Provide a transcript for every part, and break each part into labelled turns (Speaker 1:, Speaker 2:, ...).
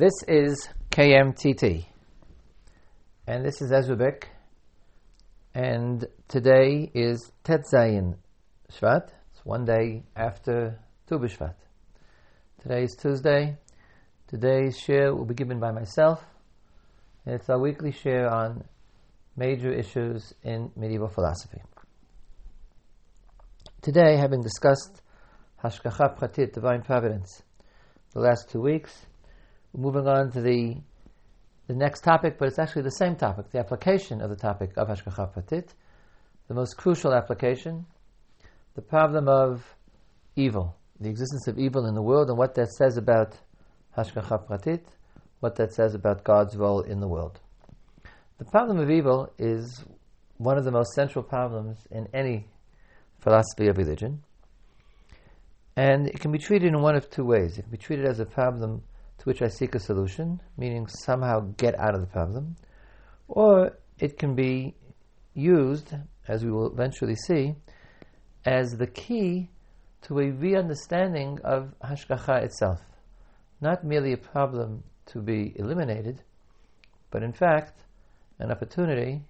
Speaker 1: This is KMTT, and this is Ezra Bick, and today is Tet Zayin Shvat. It's one day after Tu B'Shvat. Today is Tuesday. Today's share will be given by myself. It's our weekly share on major issues in medieval philosophy. Today, having discussed Hashgacha Pratit, divine providence, the last two weeks, we're moving on to the the next topic, but it's actually the same topic, the application of the topic of Hashgacha Pratit, the most crucial application, the problem of evil, the existence of evil in the world, and what that says about Hashgacha Pratit, what that says about God's role in the world. The problem of evil is one of the most central problems in any philosophy of religion. And it can be treated in one of two ways. It can be treated as a problem to which I seek a solution, meaning somehow get out of the problem, or it can be used, as we will eventually see, as the key to a re understanding of Hashgacha itself. Not merely a problem to be eliminated, but in fact, an opportunity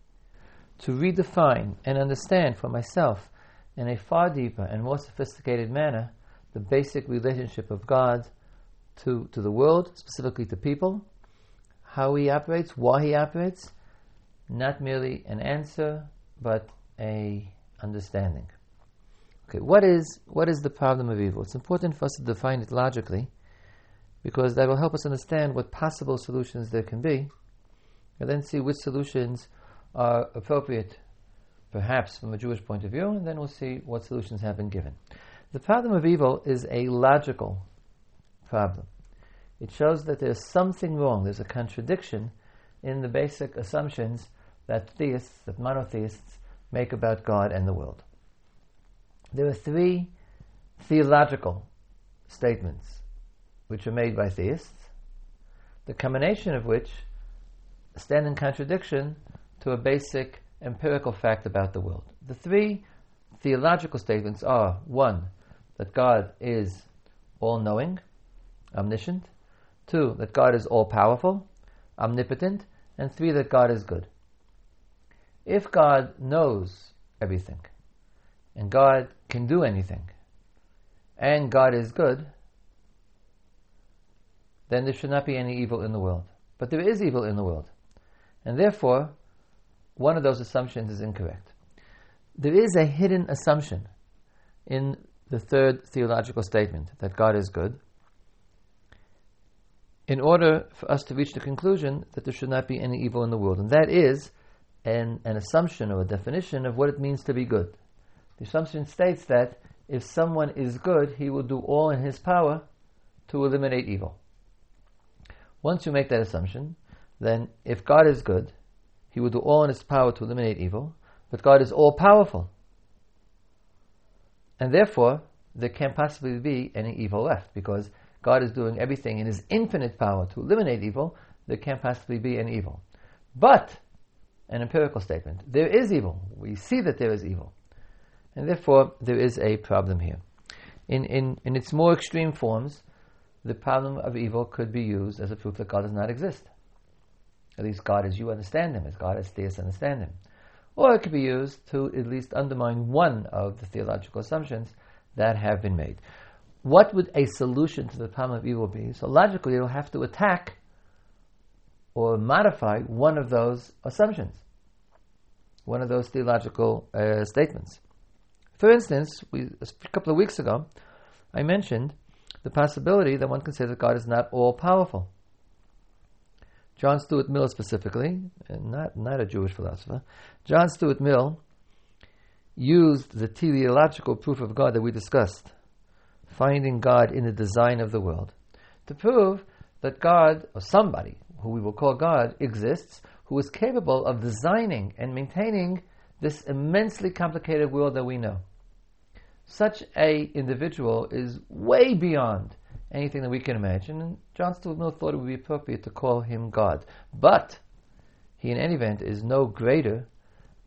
Speaker 1: to redefine and understand for myself in a far deeper and more sophisticated manner the basic relationship of God to, to the world, specifically to people, how he operates, why he operates, not merely an answer, but a understanding. Okay, what is what is the problem of evil? It's important for us to define it logically, because that will help us understand what possible solutions there can be, and then see which solutions are appropriate, perhaps from a Jewish point of view, and then we'll see what solutions have been given. The problem of evil is a logical problem. It shows that there's something wrong, there's a contradiction in the basic assumptions that theists, that monotheists, make about God and the world. There are three theological statements which are made by theists, the combination of which stand in contradiction to a basic empirical fact about the world. The three theological statements are one, that God is all knowing, omniscient, two, that God is all powerful, omnipotent, and three, that God is good. If God knows everything, and God can do anything, and God is good, then there should not be any evil in the world. But there is evil in the world. And therefore, one of those assumptions is incorrect. There is a hidden assumption in the third theological statement that God is good in order for us to reach the conclusion that there should not be any evil in the world. And that is an, an assumption or a definition of what it means to be good. The assumption states that if someone is good, he will do all in his power to eliminate evil. Once you make that assumption, then if God is good, he will do all in his power to eliminate evil, but God is all powerful. And therefore, there can't possibly be any evil left because God is doing everything in his infinite power to eliminate evil. There can't possibly be an evil. But, an empirical statement, there is evil. We see that there is evil. And therefore, there is a problem here. In, in, in its more extreme forms, the problem of evil could be used as a proof that God does not exist. At least God as you understand Him, as God as theists understand Him. Or it could be used to at least undermine one of the theological assumptions that have been made. What would a solution to the problem of evil be? So logically, you'll have to attack or modify one of those assumptions, one of those theological uh, statements. For instance, we, a couple of weeks ago, I mentioned the possibility that one can say that God is not all powerful. John Stuart Mill specifically, and not, not a Jewish philosopher, John Stuart Mill used the teleological proof of God that we discussed, finding God in the design of the world, to prove that God, or somebody who we will call God, exists, who is capable of designing and maintaining this immensely complicated world that we know. Such a individual is way beyond anything that we can imagine. And John Stuart Mill thought it would be appropriate to call him God. But he, in any event, is no greater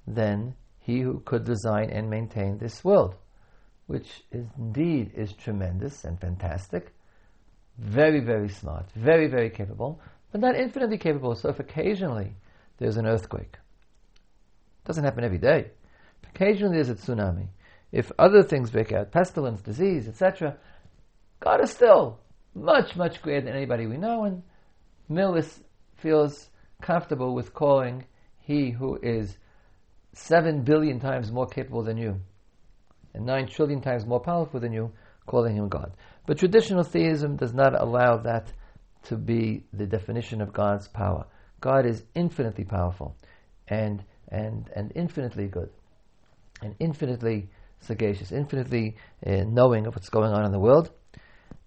Speaker 1: than he who could design and maintain this world, which is, indeed is tremendous and fantastic, very, very smart, very, very capable, but not infinitely capable. So if occasionally there's an earthquake, it doesn't happen every day. Occasionally there's a tsunami. If other things break out, pestilence, disease, etc., God is still much, much greater than anybody we know, and Millis feels comfortable with calling he who is seven billion times more capable than you and nine trillion times more powerful than you, calling him God. But traditional theism does not allow that to be the definition of God's power. God is infinitely powerful and, and, and infinitely good and infinitely sagacious, infinitely uh, knowing of what's going on in the world.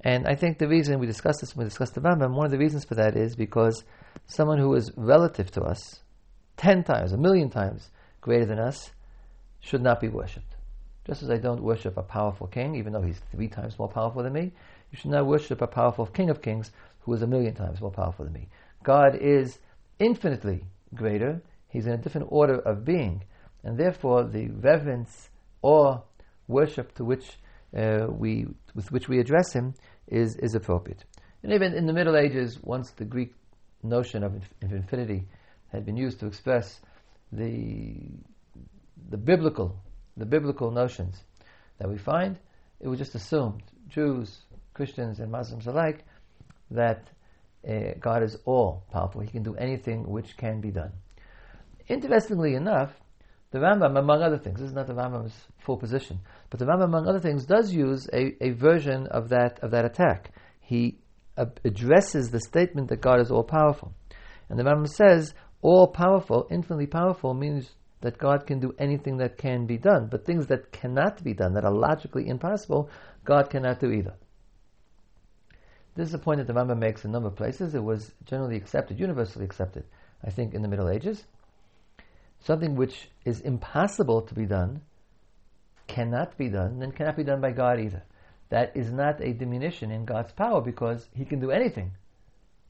Speaker 1: And I think the reason we discussed this when we discussed the Rambam, one of the reasons for that is because someone who is relative to us, ten times, a million times greater than us, should not be worshipped. Just as I don't worship a powerful king, even though he's three times more powerful than me, you should not worship a powerful king of kings who is a million times more powerful than me. God is infinitely greater. He's in a different order of being. And therefore, the reverence or worship to which uh, we, with which we address him is, is appropriate. And even in the Middle Ages, once the Greek notion of, of infinity had been used to express the, the biblical the biblical notions that we find, it was just assumed, Jews, Christians, and Muslims alike, that uh, God is all powerful. He can do anything which can be done. Interestingly enough, the Rambam, among other things, this is not the Rambam's full position, but the Rambam, among other things, does use a, a version of that of that attack. He uh, addresses the statement that God is all powerful, and the Rambam says all powerful, infinitely powerful, means that God can do anything that can be done. But things that cannot be done, that are logically impossible, God cannot do either. This is a point that the Rambam makes in a number of places. It was generally accepted, universally accepted, I think, in the Middle Ages. Something which is impossible to be done cannot be done, and cannot be done by God either. That is not a diminution in God's power because He can do anything,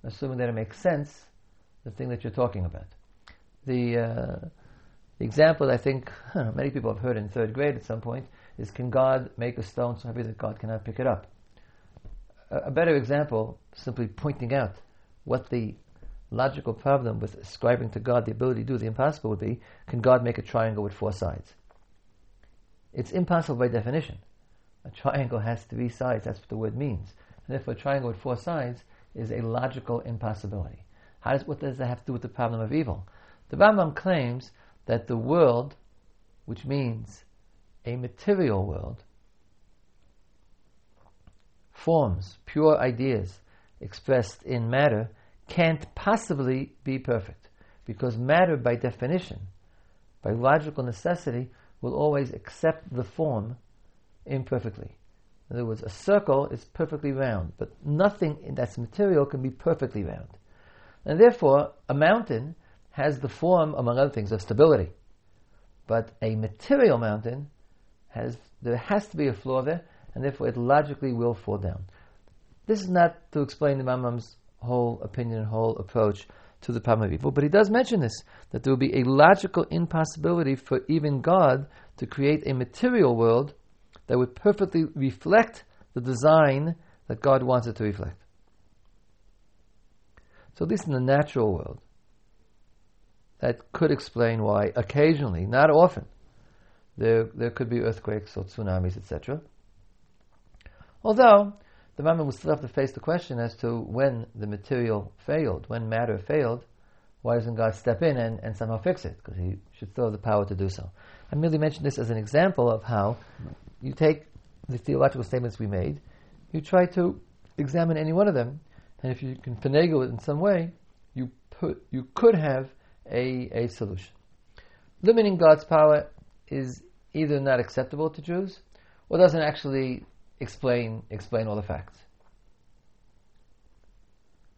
Speaker 1: assuming that it makes sense, the thing that you're talking about. The uh, the example I think many people have heard in third grade at some point is can God make a stone so heavy that God cannot pick it up? A, a better example, simply pointing out what the logical problem with ascribing to God the ability to do the impossible would be can God make a triangle with four sides? It's impossible by definition. A triangle has three sides, that's what the word means. And therefore, a triangle with four sides is a logical impossibility. How does, what does that have to do with the problem of evil? The Rambam claims that the world, which means a material world, forms, pure ideas expressed in matter, can't possibly be perfect. Because matter, by definition, by logical necessity, will always accept the form imperfectly. In other words, a circle is perfectly round, but nothing that's material can be perfectly round. And therefore, a mountain has the form, among other things, of stability. But a material mountain has there has to be a floor there, and therefore it logically will fall down. This is not to explain the Rambam's whole opinion whole approach to the problem of evil, but he does mention this that there will be a logical impossibility for even God to create a material world that would perfectly reflect the design that God wants it to reflect. So, at least in the natural world, that could explain why occasionally, not often, there, there could be earthquakes or tsunamis, etc. Although the Rambam will still have to face the question as to when the material failed, when matter failed, why doesn't God step in and, and somehow fix it? Because He should still have the power to do so. I merely mention this as an example of how you take the theological statements we made, you try to examine any one of them, and if you can finagle it in some way, you put you could have a, a solution. Limiting God's power is either not acceptable to Jews or doesn't actually explain explain all the facts.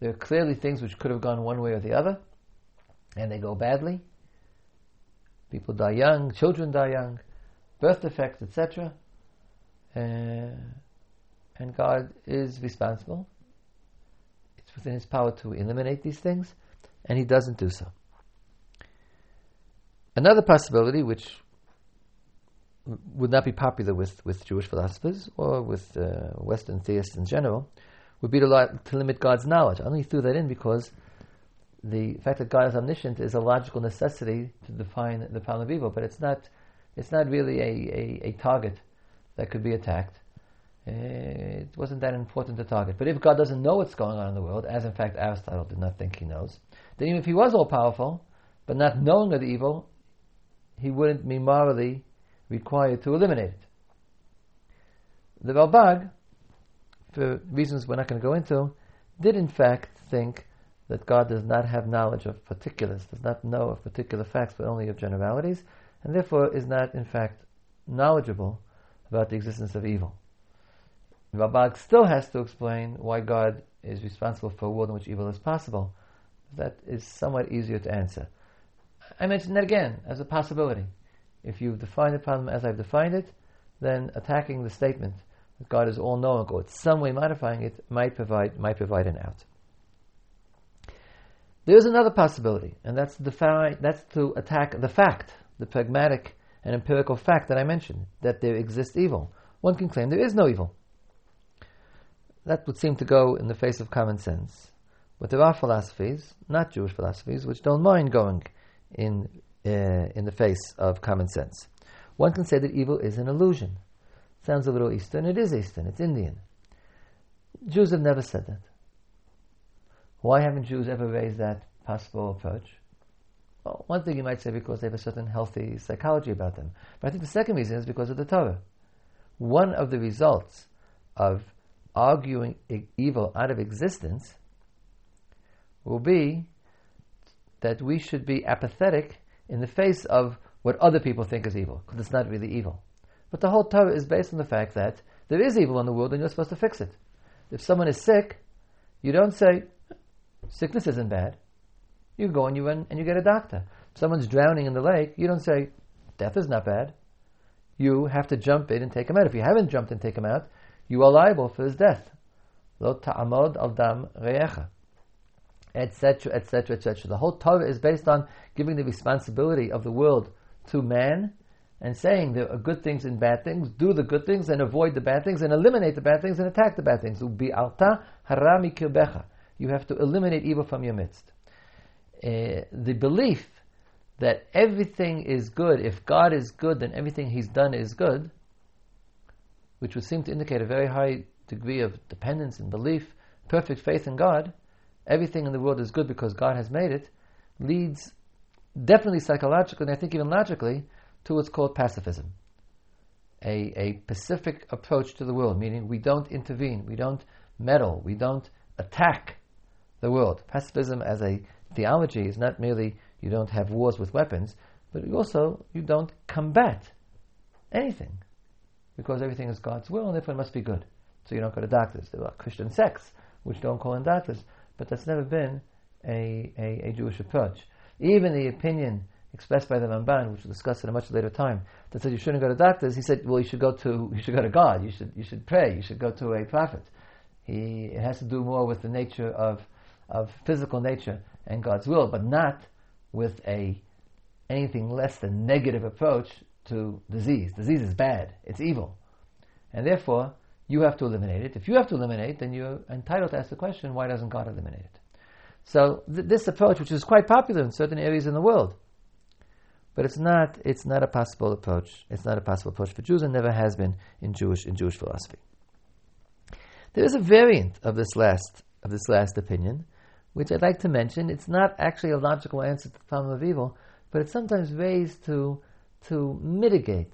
Speaker 1: There are clearly things which could have gone one way or the other, and they go badly. People die young, children die young, birth defects, etc. Uh, and God is responsible. It's within His power to eliminate these things, and He doesn't do so. Another possibility, which would not be popular with, with Jewish philosophers or with uh, Western theists in general, would be to, li- to limit God's knowledge. I only threw that in because the fact that God is omniscient is a logical necessity to define the problem of evil, but it's not, it's not really a, a, a target that could be attacked. It wasn't that important to target. But if God doesn't know what's going on in the world, as in fact Aristotle did not think he knows, then even if he was all powerful, but not knowing of the evil, he wouldn't be morally required to eliminate it. The Ralbag, for reasons we're not going to go into, did in fact think that God does not have knowledge of particulars, does not know of particular facts, but only of generalities, and therefore is not in fact knowledgeable about the existence of evil. Ralbag still has to explain why God is responsible for a world in which evil is possible. That is somewhat easier to answer. I mention that again as a possibility. If you've defined the problem as I've defined it, then attacking the statement that God is all knowing or some way modifying it might provide might provide an out. There's another possibility, and that's define, that's to attack the fact, the pragmatic and empirical fact that I mentioned, that there exists evil. One can claim there is no evil. That would seem to go in the face of common sense. But there are philosophies, not Jewish philosophies, which don't mind going in, uh, in the face of common sense. One can say that evil is an illusion. Sounds a little Eastern. It is Eastern. It's Indian. Jews have never said that. Why haven't Jews ever raised that possible approach? Well, one thing you might say because they have a certain healthy psychology about them. But I think the second reason is because of the Torah. One of the results of arguing evil out of existence will be that we should be apathetic in the face of what other people think is evil, because it's not really evil. But the whole Torah is based on the fact that there is evil in the world and you're supposed to fix it. If someone is sick, you don't say, sickness isn't bad. You go and you and you get a doctor. If someone's drowning in the lake, you don't say, death is not bad. You have to jump in and take him out. If you haven't jumped and take him out, you are liable for his death. Lo ta'amod al dam re'echa etc., etc., etc. The whole Torah is based on giving the responsibility of the world to man and saying there are good things and bad things, do the good things and avoid the bad things, and eliminate the bad things and attack the bad things. You have to eliminate evil from your midst. Uh, the belief that everything is good, if God is good, then everything He's done is good, which would seem to indicate a very high degree of dependence and belief, perfect faith in God, everything in the world is good because God has made it, leads definitely psychologically, and I think even logically, to what's called pacifism. A, a pacific approach to the world, meaning we don't intervene, we don't meddle, we don't attack the world. Pacifism as a theology is not merely you don't have wars with weapons, but also you don't combat anything because everything is God's will and therefore it must be good. So you don't go to doctors. There are Christian sects which don't call in doctors but that's never been a, a, a Jewish approach. Even the opinion expressed by the Ramban, which we'll discuss at a much later time, that said you shouldn't go to doctors, he said, well, you should go to, you should go to God, you should, you should pray, you should go to a prophet. He, it has to do more with the nature of, of physical nature and God's will, but not with a anything less than negative approach to disease. Disease is bad, it's evil. And therefore, you have to eliminate it. If you have to eliminate, then you're entitled to ask the question, why doesn't God eliminate it? So th- this approach, which is quite popular in certain areas in the world, but it's not, it's not a possible approach. It's not a possible approach for Jews and never has been in Jewish, in Jewish philosophy. There is a variant of this last, of this last opinion, which I'd like to mention. It's not actually a logical answer to the problem of evil, but it's sometimes raised to, to mitigate,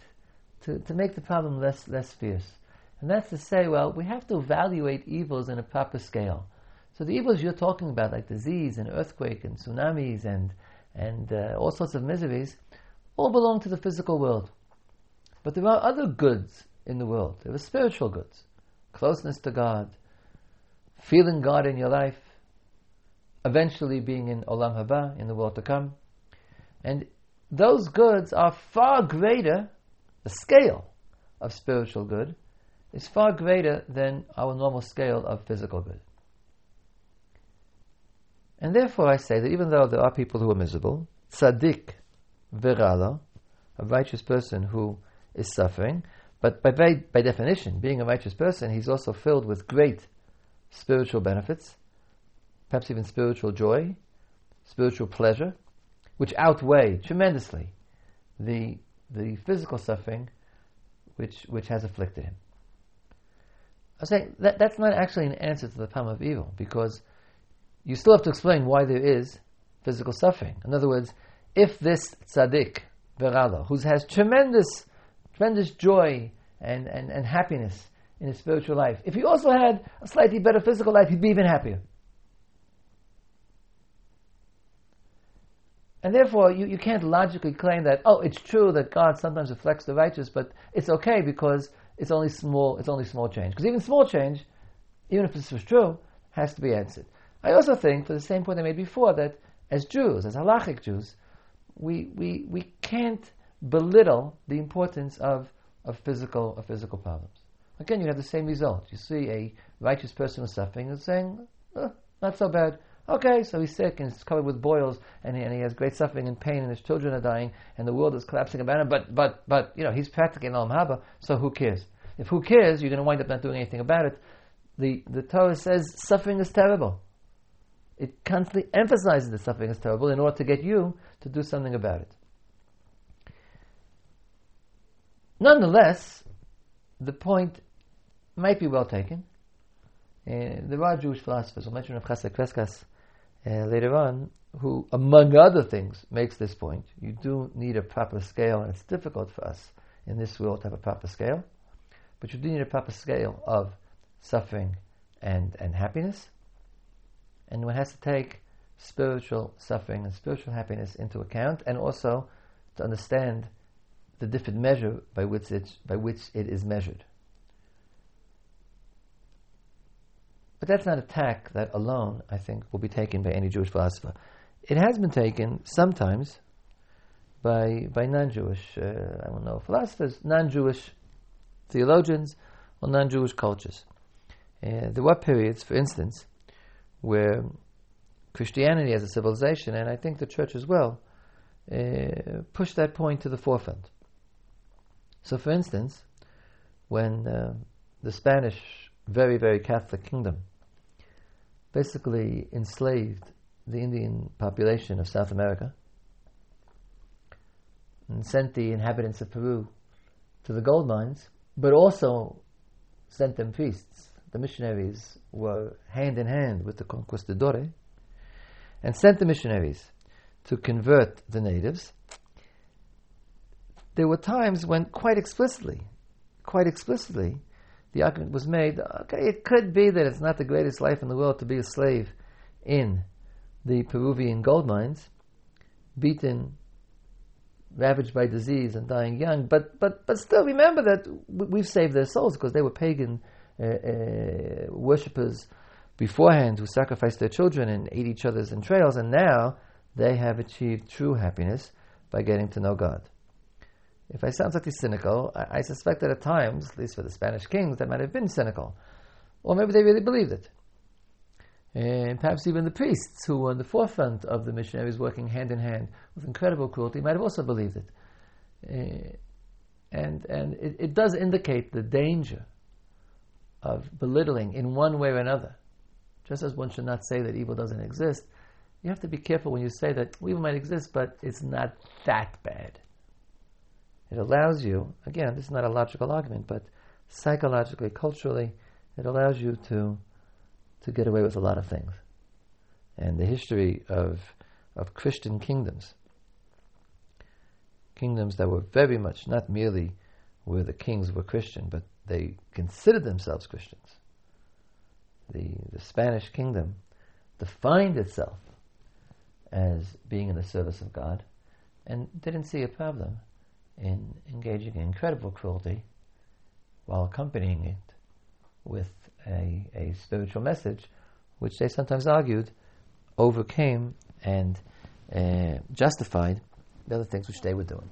Speaker 1: to, to make the problem less, less fierce. And that's to say, well, we have to evaluate evils in a proper scale. So the evils you're talking about, like disease and earthquake and tsunamis and, and uh, all sorts of miseries, all belong to the physical world. But there are other goods in the world. There are spiritual goods. Closeness to God, feeling God in your life, eventually being in Olam Haba, in the world to come. And those goods are far greater, the scale of spiritual good, is far greater than our normal scale of physical good. And therefore I say that even though there are people who are miserable, tzaddik virala, a righteous person who is suffering, but by, by, by definition, being a righteous person, he's also filled with great spiritual benefits, perhaps even spiritual joy, spiritual pleasure, which outweigh tremendously the, the physical suffering which, which has afflicted him. I say that, that's not actually an answer to the problem of evil because you still have to explain why there is physical suffering. In other words, if this tzaddik, Verala, who has tremendous, tremendous joy and, and, and happiness in his spiritual life, if he also had a slightly better physical life, he'd be even happier. And therefore, you, you can't logically claim that, oh, it's true that God sometimes afflicts the righteous, but it's okay because it's only small, it's only small change. Because even small change, even if this was true, has to be answered. I also think, for the same point I made before, that as Jews, as halachic Jews, we, we, we can't belittle the importance of, of, physical, of physical problems. Again, you have the same result. You see a righteous person suffering and saying, oh, not so bad. Okay, so he's sick and he's covered with boils and he, and he has great suffering and pain and his children are dying and the world is collapsing about him. But but but you know he's practically an haba, so who cares? If who cares, you're going to wind up not doing anything about it. The the Torah says suffering is terrible. It constantly emphasizes that suffering is terrible in order to get you to do something about it. Nonetheless, the point might be well taken. Uh, there are Jewish philosophers, I'll mention of Chasdai Crescas uh, later on, who, among other things, makes this point. You do need a proper scale, and it's difficult for us in this world to have a proper scale, but you do need a proper scale of suffering and, and happiness, and one has to take spiritual suffering and spiritual happiness into account, and also to understand the different measure by which it, by which it is measured. But that's not a tack that alone, I think, will be taken by any Jewish philosopher. It has been taken sometimes by, by non Jewish, uh, I don't know, philosophers, non Jewish theologians, or non Jewish cultures. Uh, there were periods, for instance, where Christianity as a civilization, and I think the church as well, uh, pushed that point to the forefront. So, for instance, when uh, the Spanish, very, very Catholic kingdom basically enslaved the Indian population of South America and sent the inhabitants of Peru to the gold mines, but also sent them feasts. The missionaries were hand in hand with the conquistadores and sent the missionaries to convert the natives. There were times when, quite explicitly, quite explicitly, the argument was made okay, it could be that it's not the greatest life in the world to be a slave in the Peruvian gold mines, beaten, ravaged by disease, and dying young. But, but, but still, remember that we've saved their souls because they were pagan uh, uh, worshippers beforehand who sacrificed their children and ate each other's entrails, and now they have achieved true happiness by getting to know God. If I sound slightly cynical, I, I, suspect that at times, at least for the Spanish kings, they might have been cynical. Or maybe they really believed it. And perhaps even the priests who were in the forefront of the missionaries working hand in hand with incredible cruelty might have also believed it. Uh, and and it, it does indicate the danger of belittling in one way or another. Just as one should not say that evil doesn't exist, you have to be careful when you say that evil might exist, but it's not that bad. It allows you, again, this is not a logical argument, but psychologically, culturally, it allows you to, to get away with a lot of things. And the history of, of Christian kingdoms, kingdoms that were very much not merely where the kings were Christian, but they considered themselves Christians. The, the Spanish kingdom defined itself as being in the service of God and didn't see a problem in engaging in incredible cruelty while accompanying it with a, a spiritual message, which they sometimes argued overcame and uh, justified the other things which they were doing.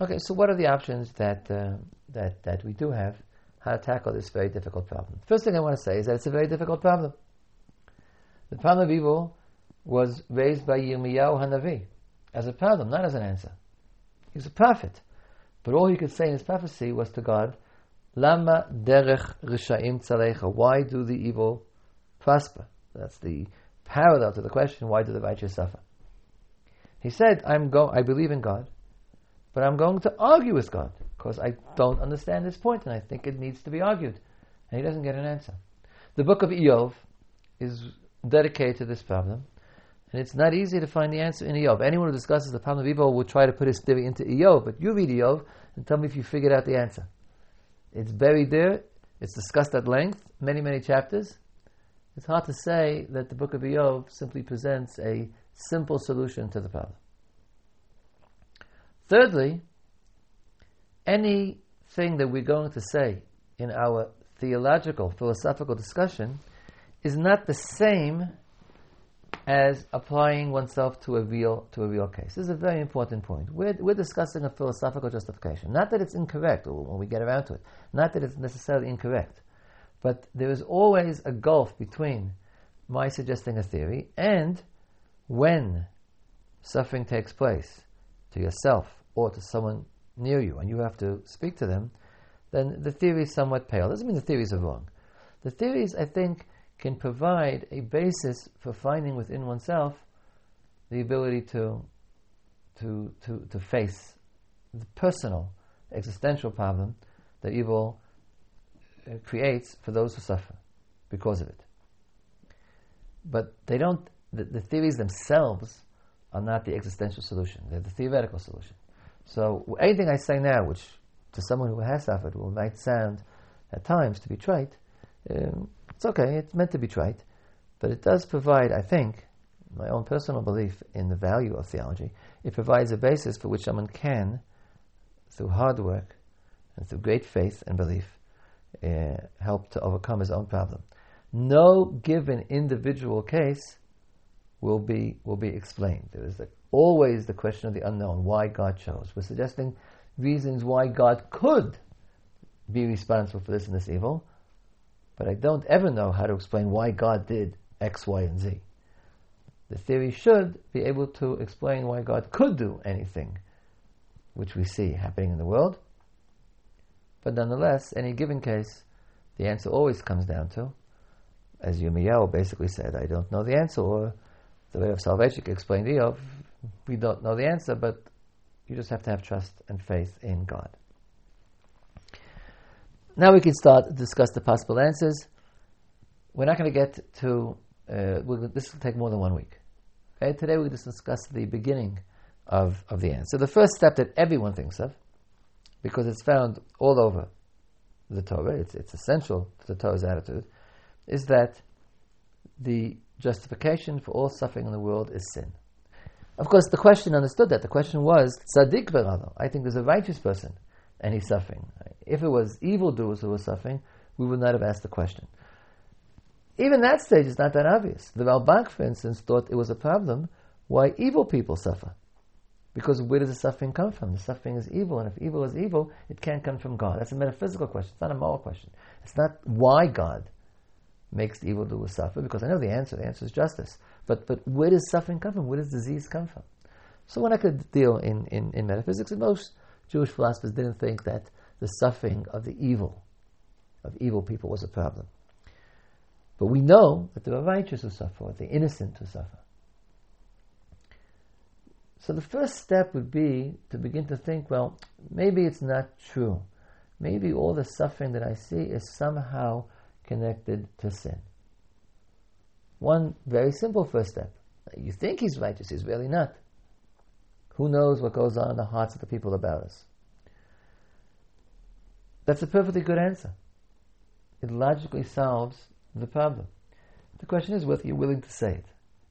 Speaker 1: Okay, so what are the options that, uh, that, that we do have how to tackle this very difficult problem? First thing I want to say is that it's a very difficult problem. The problem of evil was raised by Yirmiyahu Hanavi as a problem, not as an answer. He was a prophet. But all he could say in his prophecy was to God, Lama derech rishaim tzalecha. Why do the evil prosper? That's the parallel to the question, why do the righteous suffer? He said, I'm go- I believe in God, but I'm going to argue with God because I don't understand this point and I think it needs to be argued. And he doesn't get an answer. The book of Iyov is dedicated to this problem, and it's not easy to find the answer in Iyov. Anyone who discusses the problem of evil will try to put his theory into Iyov, but you read Iyov and tell me if you figured out the answer. It's buried there, it's discussed at length, many, many chapters. It's hard to say that the book of Iyov simply presents a simple solution to the problem. Thirdly, anything that we're going to say in our theological, philosophical discussion is not the same as applying oneself to a real to a real case. This is a very important point. We're, we're discussing a philosophical justification. Not that it's incorrect when we get around to it. Not that it's necessarily incorrect. But there is always a gulf between my suggesting a theory and when suffering takes place to yourself or to someone near you and you have to speak to them, then the theory is somewhat pale. It Doesn't mean the theories are wrong. The theories, I think, can provide a basis for finding within oneself the ability to, to, to, to face the personal existential problem that evil uh, creates for those who suffer because of it. But they don't, the, the theories themselves are not the existential solution, they're the theoretical solution. So anything I say now, which to someone who has suffered will might sound at times to be trite, um, it's okay, it's meant to be trite, but it does provide, I think, my own personal belief in the value of theology, it provides a basis for which someone can, through hard work and through great faith and belief, uh, help to overcome his own problem. No given individual case will be will be explained. There is the, always the question of the unknown, why God chose. We're suggesting reasons why God could be responsible for this and this evil, but I don't ever know how to explain why God did X, Y, and Z. The theory should be able to explain why God could do anything which we see happening in the world, but nonetheless, any given case, the answer always comes down to, as Yirmiyahu basically said, I don't know the answer, or the way of salvation explained Iyov, oh, we don't know the answer, but you just have to have trust and faith in God. Now we can start discuss the possible answers. We're not going to get to, uh, this will take more than one week. Okay? Today we just discuss the beginning of, of the answer. The first step that everyone thinks of because it's found all over the Torah, it's, it's essential to the Torah's attitude, is that the justification for all suffering in the world is sin. Of course, the question understood that. The question was, tzaddik berado. I think there's a righteous person, he's suffering. If it was evildoers who were suffering, we would not have asked the question. Even that stage is not that obvious. The Ralbag, for instance, thought it was a problem why evil people suffer. Because where does the suffering come from? The suffering is evil, and if evil is evil, it can't come from God. That's a metaphysical question. It's not a moral question. It's not why God makes the evildoer suffer, because I know the answer. The answer is justice. But but where does suffering come from? Where does disease come from? So when I could deal in, in, in metaphysics, most Jewish philosophers didn't think that the suffering of the evil, of evil people was a problem. But we know that are righteous who suffer, the innocent who suffer. So the first step would be to begin to think, well, maybe it's not true. Maybe all the suffering that I see is somehow connected to sin. One very simple first step. You think he's righteous, he's really not. Who knows what goes on in the hearts of the people about us? That's a perfectly good answer. It logically solves the problem. The question is whether you're willing to say it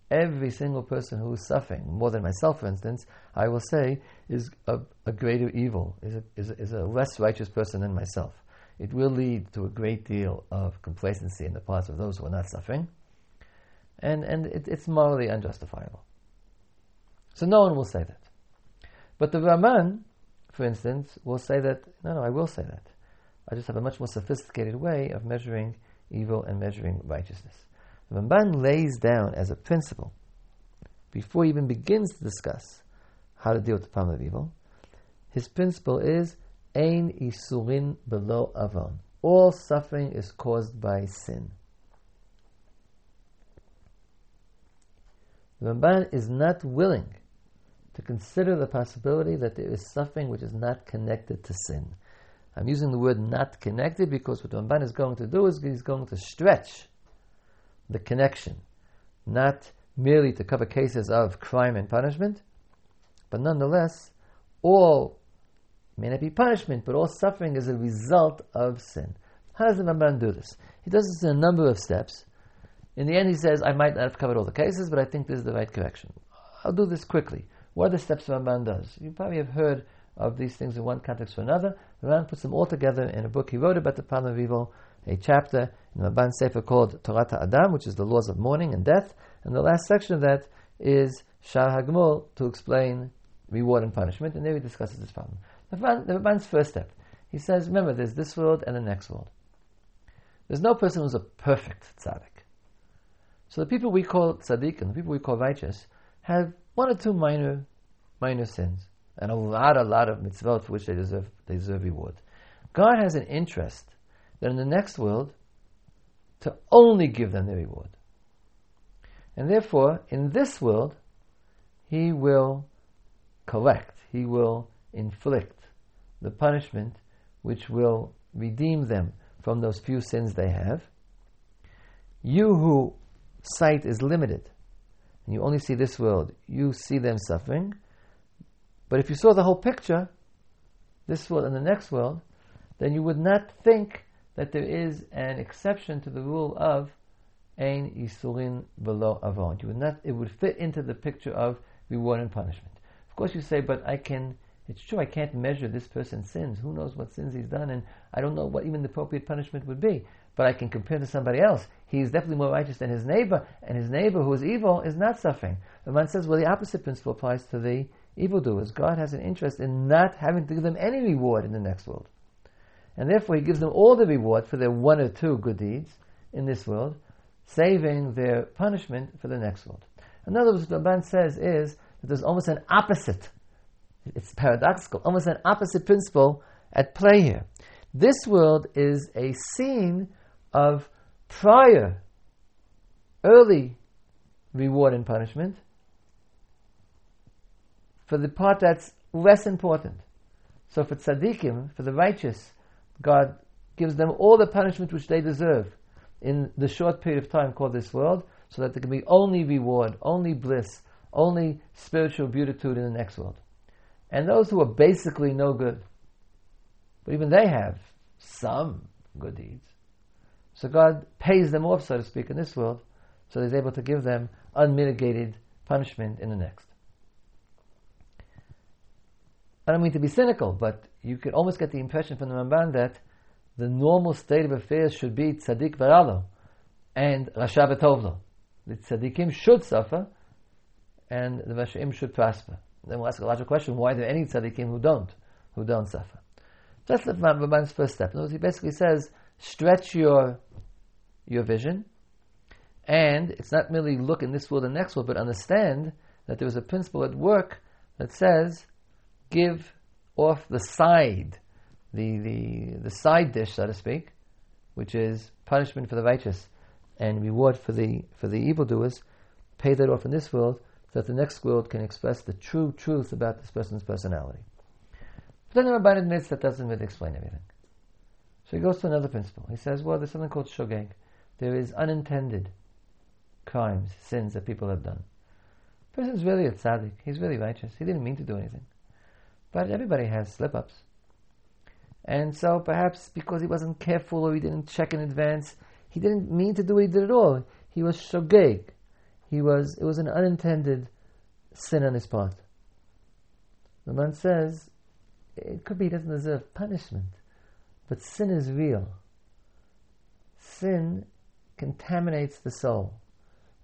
Speaker 1: every single person who is suffering, more than myself, for instance, I will say, is a, a greater evil, is a, is, a, is a less righteous person than myself. It will lead to a great deal of complacency in the parts of those who are not suffering, and, and it, it's morally unjustifiable. So no one will say that. But the Ramban, for instance, will say that, no, no, I will say that. I just have a much more sophisticated way of measuring evil and measuring righteousness. The Ramban lays down as a principle, before he even begins to discuss how to deal with the problem of evil, his principle is Ein isurin belo avon. All suffering is caused by sin. The Ramban is not willing to consider the possibility that there is suffering which is not connected to sin. I'm using the word not connected because what Ramban is going to do is he's going to stretch the connection, not merely to cover cases of crime and punishment, but nonetheless, all may not be punishment, but all suffering is a result of sin. How does the Ramban do this? He does this in a number of steps. In the end, he says, I might not have covered all the cases, but I think this is the right correction. I'll do this quickly. What are the steps Ramban does? You probably have heard of these things in one context or another. The Ramban puts them all together in a book he wrote about the problem of evil, a chapter in Ramban Sefer called Torat Adam, which is the laws of mourning and death, and the last section of that is Shar Hagmul to explain reward and punishment, and there he discusses this problem. The Ramban's first step, he says, remember, there's this world and the next world. There's no person who's a perfect tzaddik. So the people we call tzaddik and the people we call righteous have one or two minor, minor sins, and a lot, a lot of mitzvot for which they deserve, they deserve reward. God has an interest that in the next world to only give them the reward. And therefore, in this world, He will collect, He will inflict the punishment which will redeem them from those few sins they have. You who sight is limited, and you only see this world, you see them suffering. But if you saw the whole picture, this world and the next world, then you would not think that there is an exception to the rule of Ein Yisurin belo Avon. You would not, it would fit into the picture of reward and punishment. Of course, you say, but I can, it's true, I can't measure this person's sins. Who knows what sins he's done, and I don't know what even the appropriate punishment would be. But I can compare to somebody else. He's definitely more righteous than his neighbor, and his neighbor who is evil is not suffering. The Ramban says, well, the opposite principle applies to the evildoers. God has an interest in not having to give them any reward in the next world. And therefore, He gives them all the reward for their one or two good deeds in this world, saving their punishment for the next world. In other words, what the Ramban says is that there's almost an opposite, it's paradoxical, almost an opposite principle at play here. This world is a scene of prior, early reward and punishment for the part that's less important. So for tzaddikim, for the righteous, God gives them all the punishment which they deserve in the short period of time called this world, so that there can be only reward, only bliss, only spiritual beatitude in the next world. And those who are basically no good, but even they have some good deeds. So God pays them off, so to speak, in this world, so He's able to give them unmitigated punishment in the next. I don't mean to be cynical, but you could almost get the impression from the Ramban that the normal state of affairs should be tzaddik varalo and rasha v'tovlo. The tzaddikim should suffer, and the rashaim should prosper. Then we'll ask a logical question: Why are there any tzaddikim who don't, who don't suffer? That's the Ramban's first step. In other words, he basically says, stretch your your vision, and it's not merely look in this world and next world, but understand that there is a principle at work that says give off the side, the, the, the side dish, so to speak, which is punishment for the righteous and reward for the, for the evildoers, pay that off in this world so that the next world can express the true truth about this person's personality. But then the Ramban admits that doesn't really explain everything. So he goes to another principle. He says, well, there's something called shogeg. There is unintended crimes, sins that people have done. The person's really a tzaddik. He's really righteous. He didn't mean to do anything. But everybody has slip ups. And so perhaps because he wasn't careful or he didn't check in advance, he didn't mean to do what he did at all. He was shogeg. He was, it was an unintended sin on his part. The Ramban says, it could be he doesn't deserve punishment, but sin is real. Sin contaminates the soul,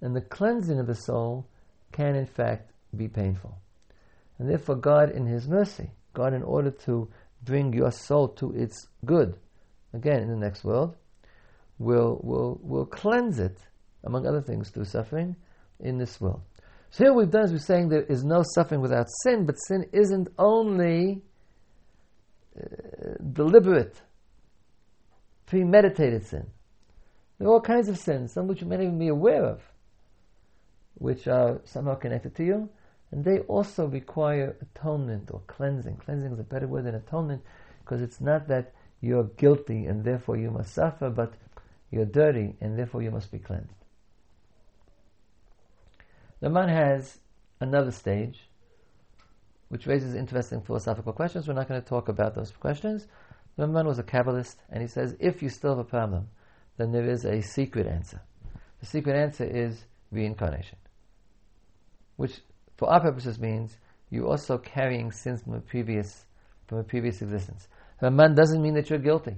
Speaker 1: and the cleansing of the soul can in fact be painful. And therefore, God, in His mercy, God, in order to bring your soul to its good, again in the next world, will, will, will cleanse it, among other things, through suffering in this world. So here we've done is we're saying there is no suffering without sin, but sin isn't only uh, deliberate, premeditated sin. There are all kinds of sins, some which you may not even be aware of, which are somehow connected to you, and they also require atonement or cleansing. Cleansing is a better word than atonement because it's not that you're guilty and therefore you must suffer, but you're dirty and therefore you must be cleansed. The Ramban has another stage which raises interesting philosophical questions. We're not going to talk about those questions. Ramban was a Kabbalist, and he says if you still have a problem, then there is a secret answer. The secret answer is reincarnation, which for our purposes means you're also carrying sins from a previous from a previous existence. man doesn't mean that you're guilty.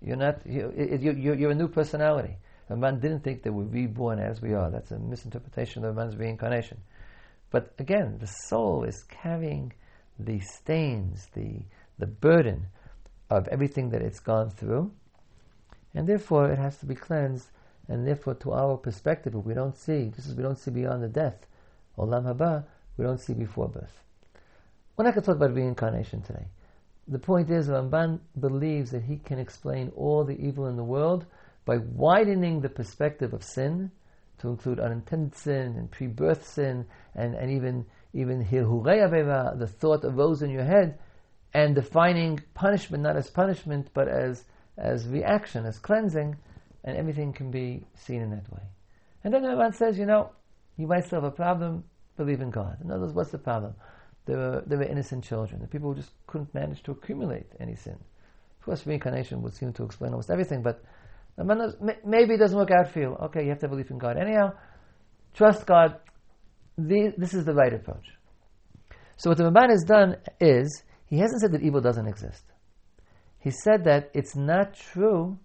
Speaker 1: You're not. You're, you're, you're a new personality. Ramban didn't think that we're reborn as we are. That's a misinterpretation of Ramban's reincarnation. But again, the soul is carrying the stains, the the burden of everything that it's gone through, and therefore it has to be cleansed. And therefore, to our perspective, we don't see, just as we don't see beyond the death, Olam Haba, we don't see before birth. We're not going to talk about reincarnation today. The point is, Ramban believes that he can explain all the evil in the world by widening the perspective of sin to include unintended sin and pre-birth sin and, and even even the thought arose in your head, and defining punishment not as punishment but as as reaction, as cleansing, and everything can be seen in that way. And then Ramban says, you know, you might still have a problem, believe in God. In other words, what's the problem? There were, there were innocent children. The people who just couldn't manage to accumulate any sin. Of course, reincarnation would seem to explain almost everything, but maybe it doesn't work out for you. Okay, you have to believe in God. Anyhow, trust God. The, this is the right approach. So what the Ramban has done is, he hasn't said that evil doesn't exist. He said that it's not true,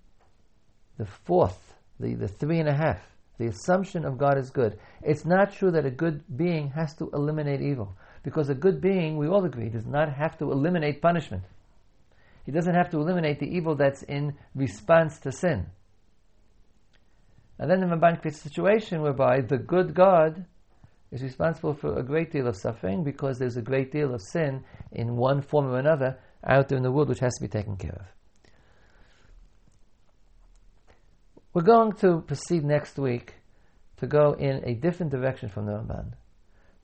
Speaker 1: the fourth, the, the three and a half, the assumption of God is good. It's not true that a good being has to eliminate evil. Because a good being, we all agree, does not have to eliminate punishment. He doesn't have to eliminate the evil that's in response to sin. And then the Ramban creates a situation whereby the good God is responsible for a great deal of suffering because there's a great deal of sin in one form or another out there in the world which has to be taken care of. We're going to proceed next week to go in a different direction from the Ramban.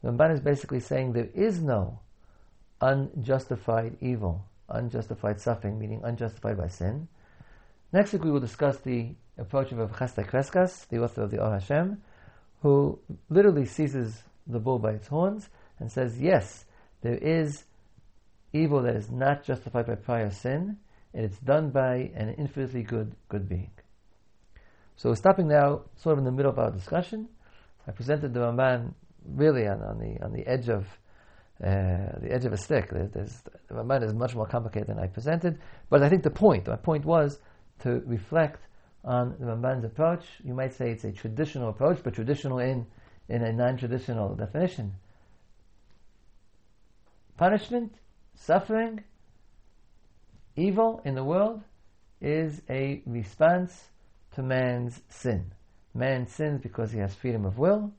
Speaker 1: The Ramban is basically saying there is no unjustified evil, unjustified suffering, meaning unjustified by sin. Next week we will discuss the approach of Chasdai Crescas, the author of the Or Hashem, who literally seizes the bull by its horns and says, yes, there is evil that is not justified by prior sin, and it's done by an infinitely good good being. So we're stopping now, sort of in the middle of our discussion. I presented the Ramban really on, on the on the edge of uh, the edge of a stick. There's, the Ramban is much more complicated than I presented, but I think the point, my point was to reflect on the Ramban's approach. You might say it's a traditional approach, but traditional in in a non-traditional definition. Punishment, suffering, evil in the world is a response to man's sin. Man sins because he has freedom of will,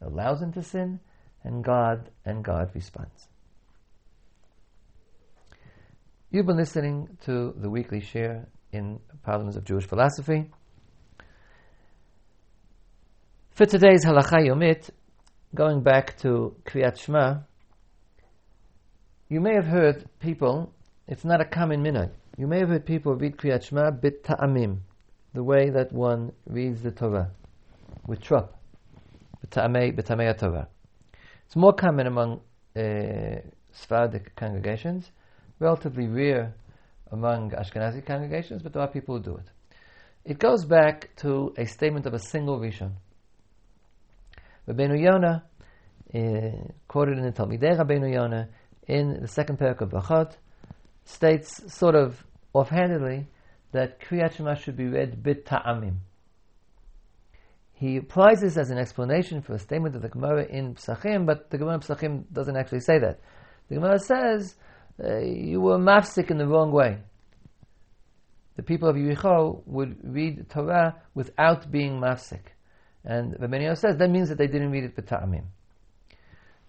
Speaker 1: allows him to sin, and God and God responds. You've been listening to the weekly shiur in Problems of Jewish Philosophy. For today's Halacha Yomit, going back to Kriyat Shema, you may have heard people, it's not a common minhag, you may have heard people read Kriyat Shema bit ta'amim the way that one reads the Torah with trup, b'tamei Torah. It's more common among uh, Sephardic congregations, relatively rare among Ashkenazi congregations, but there are people who do it. It goes back to a statement of a single Rishon. Rabbeinu Yonah, uh, quoted in the Talmidei Rabbeinu Yonah, in the second perek of Brachot, states sort of offhandedly that Kriyat Shema should be read bit ta'amim. He applies this as an explanation for a statement of the Gemara in Psachim, but the Gemara in Psachim doesn't actually say that. The Gemara says uh, you were mafsik in the wrong way. The people of Yericho would read Torah without being mafsik. And Rabbeinu says that means that they didn't read it b'ta'amim.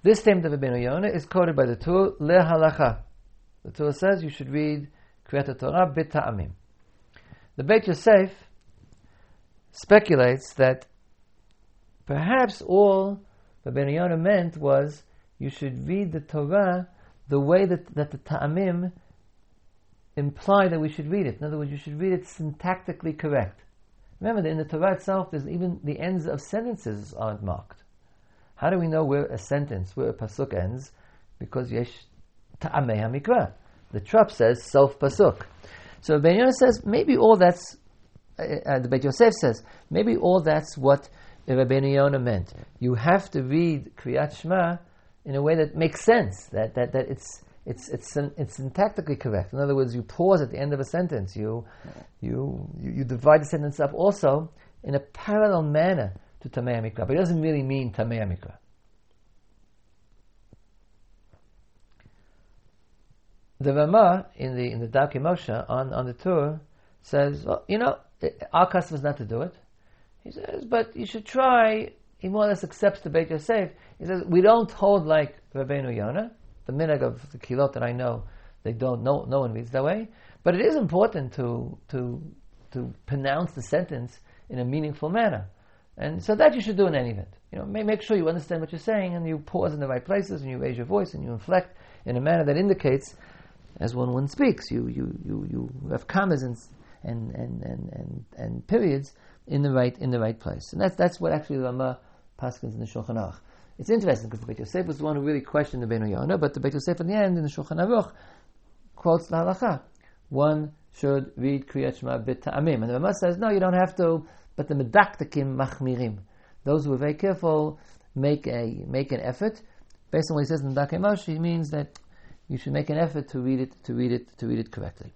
Speaker 1: This statement of Rabbeinu Yonah is quoted by the Tur le halacha. The Torah says you should read Kriyat Torah b'ta'amim. The Beit Yosef speculates that perhaps all Rabbeinu Yonah meant was you should read the Torah the way that, that the ta'amim imply that we should read it. In other words, you should read it syntactically correct. Remember that in the Torah itself, there's even the ends of sentences aren't marked. How do we know where a sentence, where a pasuk ends? Because yesh ta'amei hamikra. The Trop says sof pasuk. So Ben Yonah says maybe all that's uh, uh, the Beit Yosef says maybe all that's what Rabbeinu Yonah meant. You have to read Kriyat Shema in a way that makes sense. That that, that it's it's it's it's syntactically correct. In other words, you pause at the end of a sentence. You you you, you divide the sentence up also in a parallel manner to Tamei Mikra, but it doesn't really mean Tamei Mikra. The Rama in the in the Darkei Moshe on, on the Tur says, well, you know, our custom is not to do it. He says, but you should try. He more or less accepts the Beit Yosef. He says, we don't hold like Rabbeinu Yonah. The minhag of the kehillot that I know, they don't. No, no one reads that way. But it is important to to to pronounce the sentence in a meaningful manner. And so that you should do in any event. You know, make sure you understand what you're saying and you pause in the right places and you raise your voice and you inflect in a manner that indicates, as one one speaks, you you you, you have commas and and, and, and, and, periods in the right in the right place. And that's that's what actually Rama Paskins in the Shulchan Aruch. It's interesting because the Beit Yosef was the one who really questioned the Ben Yonah, but the Beit Yosef in the end in the Shulchan Aruch quotes the halacha. One should read Kriyat Shema b'ta'amim. And the Rama says, no, you don't have to, but the medakdekim machmirim. Those who are very careful make a make an effort. Based on what he says in the he means that you should make an effort to read it, to read it, to read it correctly.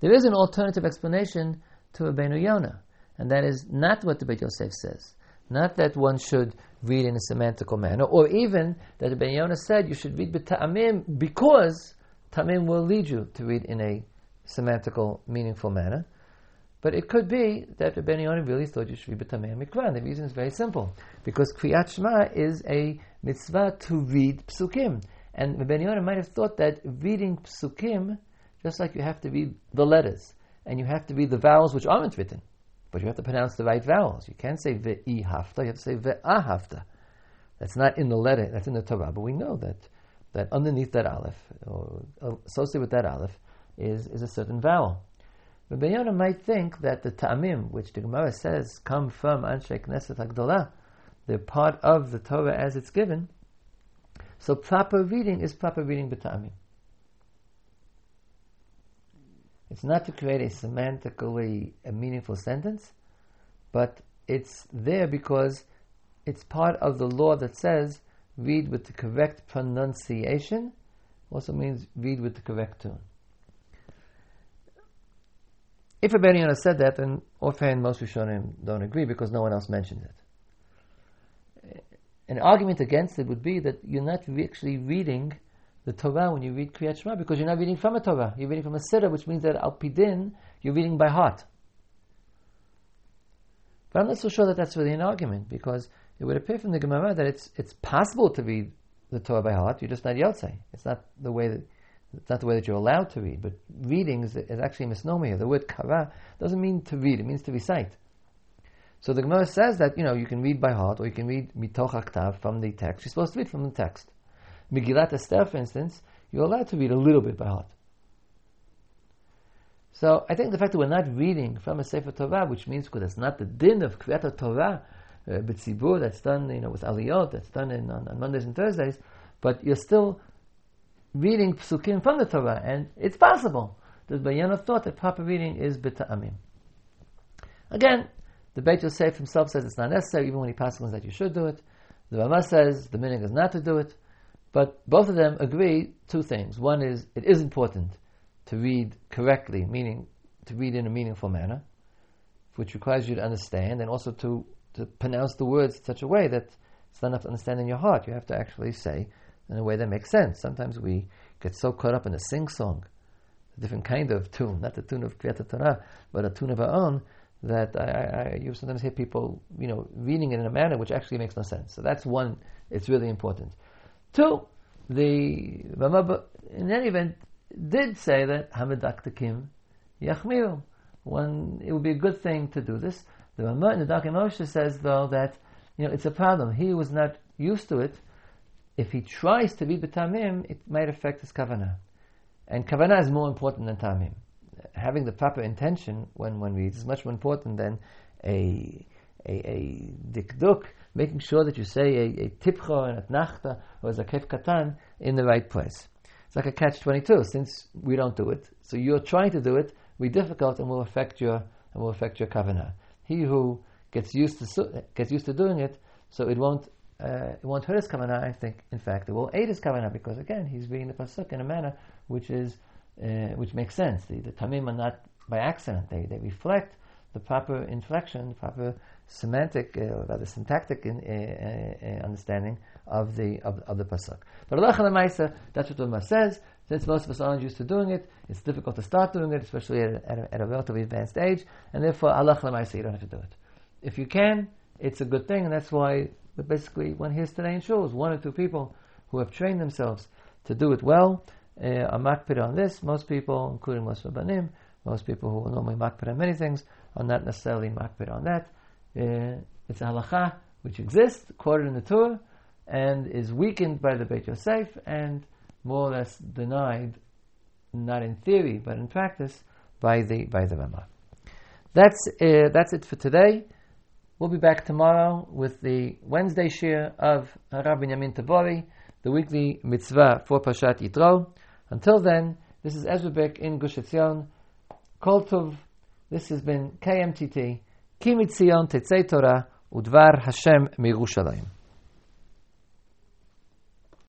Speaker 1: There is an alternative explanation to a Rabbeinu Yonah, and that is not what the Beit Yosef says. Not that one should read in a semantical manner, or even that Ben Yonah said you should read b'ta'amim because ta'amim will lead you to read in a semantical, meaningful manner. But it could be that Ben Yonah really thought you should read b'tamei mikra, and the reason is very simple. Because Kriyat Shema is a mitzvah to read psukim. And Ben Yonah might have thought that reading psukim, just like you have to read the letters, and you have to read the vowels which aren't written, but you have to pronounce the right vowels. You can't say ve'i hafta, you have to say ve'a hafta. That's not in the letter, that's in the Torah, but we know that, that underneath that aleph, or associated with that aleph, is, is a certain vowel. Rabbi Yonah might think that the ta'amim, which the Gemara says come from Anshe Knesset Hagdolah, they're part of the Torah as it's given, so proper reading is proper reading b'ta'amim. It's not to create a semantically a meaningful sentence, but it's there because it's part of the law that says read with the correct pronunciation, also means read with the correct tone. If a Yonah said that, then offhand most Rishonim don't agree because no one else mentions it. An argument against it would be that you're not actually reading the Torah when you read Kriyat Shema because you're not reading from a Torah. You're reading from a Siddur, which means that Al Pidin, you're reading by heart. But I'm not so sure that that's really an argument because it would appear from the Gemara that it's it's possible to read the Torah by heart. You're just not Yotzei. It's not the way that it's not the way that you're allowed to read. But reading is, is actually a misnomer. The word kara doesn't mean to read; it means to recite. So the Gemara says that you know you can read by heart or you can read mitoch aktav from the text. You're supposed to read from the text. Megillat Esther, for instance, you're allowed to read a little bit by heart. So I think the fact that we're not reading from a Sefer Torah, which means because it's not the din of Kriyat Torah, uh, b'tzibur, that's done you know with aliyot, that's done in, on, on, Mondays and Thursdays, but you're still reading psukim from the Torah, and it's possible that Bayana thought that proper reading is b'ta'amim. Again, the Beit Yosef himself says it's not necessary, even when he passes that you should do it. The Rama says the meaning is not to do it. But both of them agree two things. One is it is important to read correctly, meaning to read in a meaningful manner, which requires you to understand and also to, to pronounce the words in such a way that it's not enough to understand in your heart. You have to actually say in a way that makes sense. Sometimes we get so caught up in a sing song, a different kind of tune, not the tune of Kriyat Torah, but a tune of our own, that I, I, you sometimes hear people, you know, reading it in a manner which actually makes no sense. So that's one, it's really important. Two, the in any event, did say that Hamidaktakim Yachmiru. When it would be a good thing to do this. The Ramah in the Darkei Moshe says though that you know it's a problem. He was not used to it. If he tries to be betamim, it might affect his kavanah. And kavanah is more important than tamim. Having the proper intention when one reads is much more important than a a, a dikduk, making sure that you say a, a tipcha and a tnachta or a zakef katan in the right place. It's like a catch twenty two. Since we don't do it, so you're trying to do it, be difficult and will affect your and will affect your kavanah. He who gets used to gets used to doing it, so it won't uh, it won't hurt his kavanah. I think, in fact, it will aid his kavanah because again, he's reading the pasuk in a manner which is uh, which makes sense. The, the tamim are not by accident; they they reflect the proper inflection, the proper semantic, uh, rather syntactic in, uh, uh, understanding of the of, of the pasuk. But Allah Maisa, that's what Rama says. Since most of us aren't used to doing it, it's difficult to start doing it, especially at a, at a, at a relatively advanced age, and therefore Allah you don't have to do it. If you can, it's a good thing, and that's why basically one hears today in shows one or two people who have trained themselves to do it well uh, are makpid on this. Most people, including most Rabbanim, most people who normally makpid on many things, are not necessarily makpid on that. Uh, it's a halacha which exists, quoted in the Torah, and is weakened by the Beit Yosef, and more or less denied, not in theory but in practice, by the by the Rama. That's uh, that's it for today. We'll be back tomorrow with the Wednesday shiur of Rabbi Yamin Tabory, the weekly mitzvah for Parshat Yitro. Until then, this is Ezra Beck in Gush Etzion. Kol Tov. This has been KMTT. Ki Mitzion Tetzei Torah Udvar Hashem Mirushalayim.